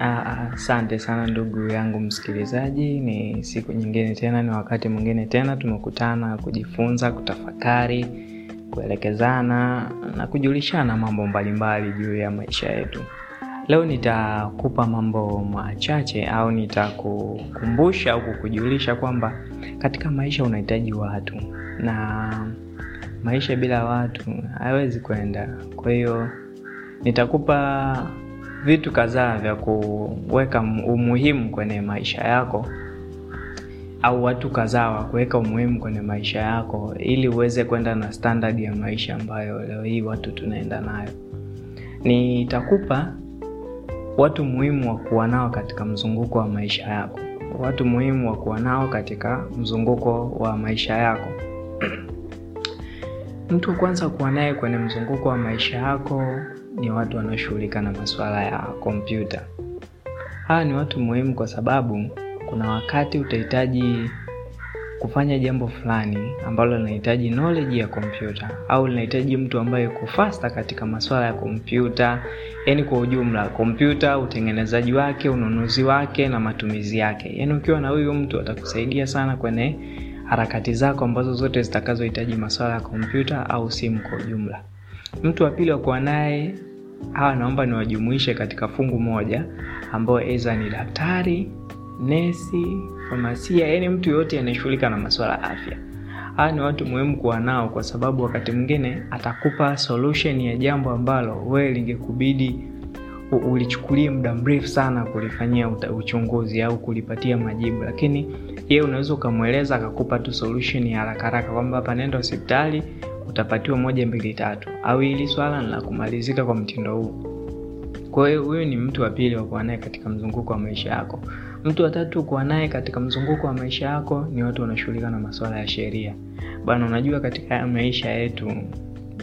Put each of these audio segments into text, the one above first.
Asante uh, sana ndugu yangu msikilizaji, ni siku nyingine tena, ni wakati mwingine tena tumekutana kujifunza, kutafakari, kuelekezana na kujulishana mambo mbalimbali juu ya maisha yetu. Leo nitakupa mambo machache au nitakukumbusha au kukujulisha kwamba katika maisha unahitaji watu na maisha bila watu hayawezi kwenda. Kwa hiyo nitakupa vitu kadhaa vya kuweka umuhimu kwenye maisha yako au watu kadhaa wa kuweka umuhimu kwenye maisha yako ili uweze kwenda na standard ya maisha ambayo leo hii watu tunaenda nayo. Nitakupa watu muhimu wa kuwa nao katika mzunguko wa maisha yako, watu muhimu wa kuwa nao katika mzunguko wa maisha yako. Mtu wa kwanza kuwa naye kwenye mzunguko wa maisha yako ni watu wanaoshughulika na masuala ya kompyuta. Hawa ni watu muhimu kwa sababu kuna wakati utahitaji kufanya jambo fulani ambalo linahitaji knowledge ya kompyuta au linahitaji mtu ambaye yuko fasta katika masuala ya kompyuta, yaani kwa ujumla kompyuta, utengenezaji wake, ununuzi wake na matumizi yake. Yaani ukiwa na huyu mtu atakusaidia sana kwenye harakati zako ambazo zote zitakazohitaji masuala ya kompyuta au simu kwa ujumla. Mtu wa pili wakuwa naye, hawa naomba niwajumuishe katika fungu moja, ambao eza ni daktari, nesi, famasia, yaani mtu yoyote anayeshughulika na masuala ya afya. Hawa ni watu muhimu kuwa nao, kwa sababu wakati mwingine atakupa solution ya jambo ambalo wewe lingekubidi ulichukulie muda mrefu sana kulifanyia uchunguzi au kulipatia majibu, lakini yeye unaweza ukamweleza akakupa tu solution ya haraka haraka kwamba hapa nenda hospitali utapatiwa moja mbili tatu, au hili swala ni la kumalizika kwa mtindo huu. Kwa hiyo huyu ni mtu wa pili wa kuwa naye katika mzunguko wa maisha yako. Mtu wa tatu kuwa naye katika mzunguko wa maisha yako ni watu wanashughulika na masuala ya sheria. Bwana, unajua katika maisha yetu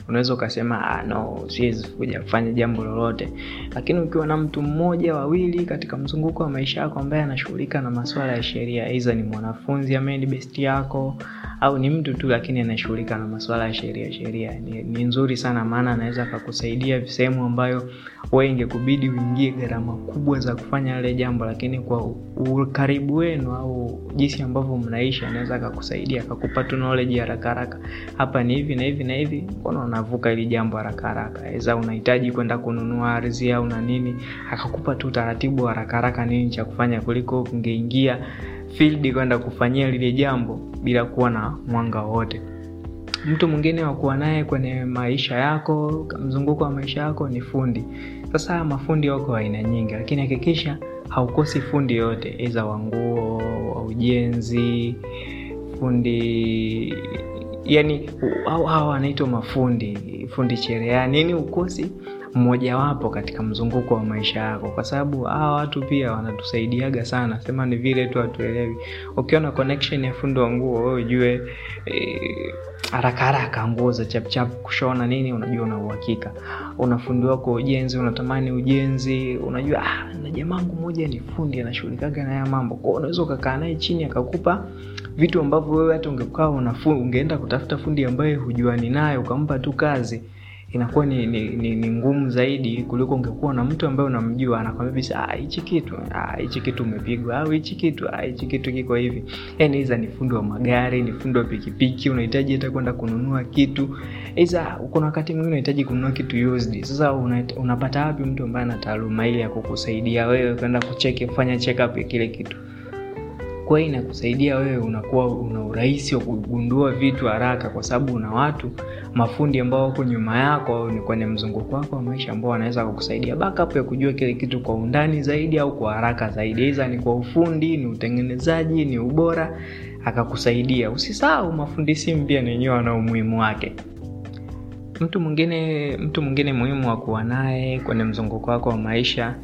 unaweza ukasema ah, no siwezi kuja kufanya jambo lolote, lakini ukiwa na mtu mmoja wawili katika mzunguko wa maisha yako ambaye anashughulika na masuala ya sheria, aidha ni mwanafunzi ambaye yako au ni mtu tu lakini anashughulika na masuala ya sheria sheria, ni, ni nzuri sana, maana anaweza akakusaidia sehemu ambayo wewe ingekubidi uingie gharama kubwa za kufanya yale jambo, lakini kwa ukaribu wenu au jinsi ambavyo mnaishi, anaweza akakusaidia akakupa tu haraka haraka, hapa ni hivi na hivi na hivi, mbona unavuka ili jambo haraka haraka. Aidha unahitaji kwenda kununua ardhi au na nini, akakupa tu utaratibu haraka haraka nini cha kufanya, kuliko ungeingia field kwenda kufanyia lile jambo bila kuwa na mwanga wowote. Mtu mwingine wa kuwa naye kwenye maisha yako, mzunguko wa maisha yako ni fundi. Sasa mafundi wako aina nyingi, lakini hakikisha haukosi fundi yoyote aidha wa nguo, wa ujenzi, fundi yani hawa wanaitwa mafundi, fundi cherehani, yani ukosi mmojawapo katika mzunguko wa maisha yako, kwa sababu hawa watu pia wanatusaidiaga sana. Sema ni vile tu hatuelewi. Ukiona connection ya fundi wa nguo, ujue haraka e, haraka nguo za chapchap kushona nini, unajua una uhakika. Una fundi wako ujenzi, unatamani ujenzi, unajua ah, na jamangu mmoja ni fundi anashughulikaga na haya mambo, kwao unaweza ukakaa naye chini akakupa vitu ambavyo wewe hata ungekaa ungeenda kutafuta fundi ambaye hujuani naye ukampa tu kazi inakuwa ni, ni, ni, ni ngumu zaidi kuliko ungekuwa na mtu ambaye unamjua anakwambia bisa ah, hichi kitu ah, hichi kitu umepigwa au hichi kitu ah, hichi kitu kiko hivi. Yani iza ni fundi wa magari, ni fundi wa pikipiki, unahitaji hata kwenda kununua kitu, iza kuna wakati mwingine unahitaji kununua kitu used. Sasa unapata wapi mtu ambaye ana taaluma ile ya kukusaidia wewe kwenda kucheki kufanya check up ya kile kitu? Kwa hiyo inakusaidia wewe, unakuwa una urahisi wa kugundua vitu haraka, kwa sababu una watu mafundi ambao wako nyuma yako au ni kwenye mzunguko wako wa maisha ambao wanaweza kukusaidia backup ya kujua kile kitu kwa undani zaidi au kwa haraka zaidi, aidha ni kwa ufundi, ni utengenezaji, ni ubora, akakusaidia. Usisahau mafundi simu pia nenyewe wana umuhimu wake. Mtu mwingine mtu mwingine muhimu wa kuwa naye kwenye mzunguko wako wa maisha,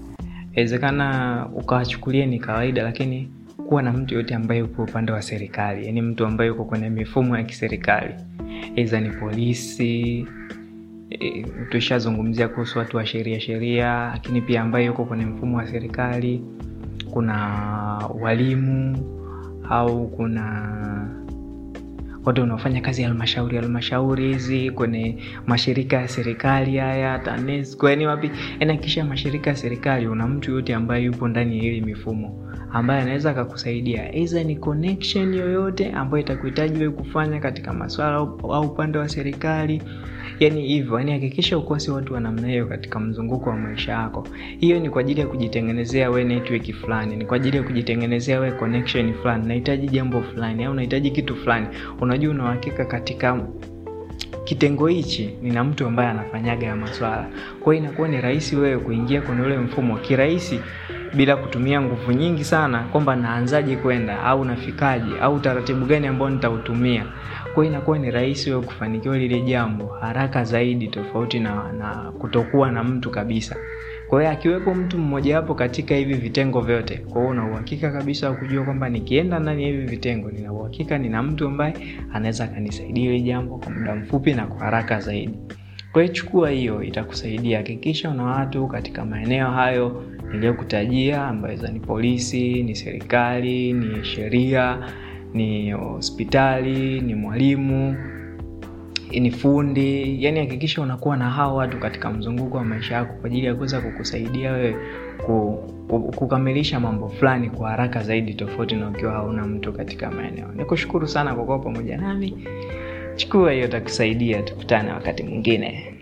inawezekana ukawachukulia ni kawaida, lakini kuwa na mtu yoyote ambaye uko upande wa serikali, yaani mtu ambaye uko kwenye mifumo ya kiserikali, aidha ni polisi e, tushazungumzia kuhusu watu wa sheria sheria, lakini pia ambaye yuko kwenye mfumo wa serikali. Kuna walimu au kuna watu wanaofanya kazi ya halmashauri. Halmashauri hizi kwenye mashirika ya serikali haya TANESCO, yani wapi, yani mashirika ya serikali una mtu yote ambaye yupo ndani ya hili mifumo ambaye anaweza akakusaidia. Aidha ni connection yoyote ambayo itakuhitaji wewe kufanya katika maswala au upande wa serikali. Yani hivyo yani hakikisha ukosi watu wa namna hiyo katika mzunguko wa maisha yako. Hiyo ni kwa ajili ya kujitengenezea we network fulani ni kwa ajili ya kujitengenezea we connection fulani. Nahitaji jambo fulani au unahitaji kitu fulani unajua unauhakika katika kitengo hichi nina mtu ambaye anafanyaga ya maswala. Kwa inakuwa ni rahisi wewe kuingia kwenye ule mfumo. Kirahisi bila kutumia nguvu nyingi sana kwamba naanzaje kwenda au nafikaje au taratibu gani ambao nitautumia. Kwa inakuwa ni rahisi wewe kufanikiwa lile jambo haraka zaidi tofauti na, na kutokuwa na mtu kabisa kwa hiyo akiwepo mtu mmoja wapo katika hivi vitengo vyote kwa hiyo una uhakika kabisa wa kujua kwamba nikienda ndani ya hivi vitengo nina uhakika nina mtu ambaye anaweza akanisaidia hili jambo kwa muda mfupi na kwa haraka zaidi. Kwa hiyo chukua hiyo itakusaidia. Hakikisha una watu katika maeneo hayo niliyokutajia ambazo ni polisi ni serikali ni sheria ni hospitali ni mwalimu ni fundi yani hakikisha unakuwa na hao watu katika mzunguko wa maisha yako kwa ajili ya kuweza kukusaidia wewe kukamilisha mambo fulani kwa haraka zaidi tofauti na ukiwa hauna mtu katika maeneo. Nikushukuru sana kwa kuwa pamoja nami. Chukua hiyo takusaidia tukutane wakati mwingine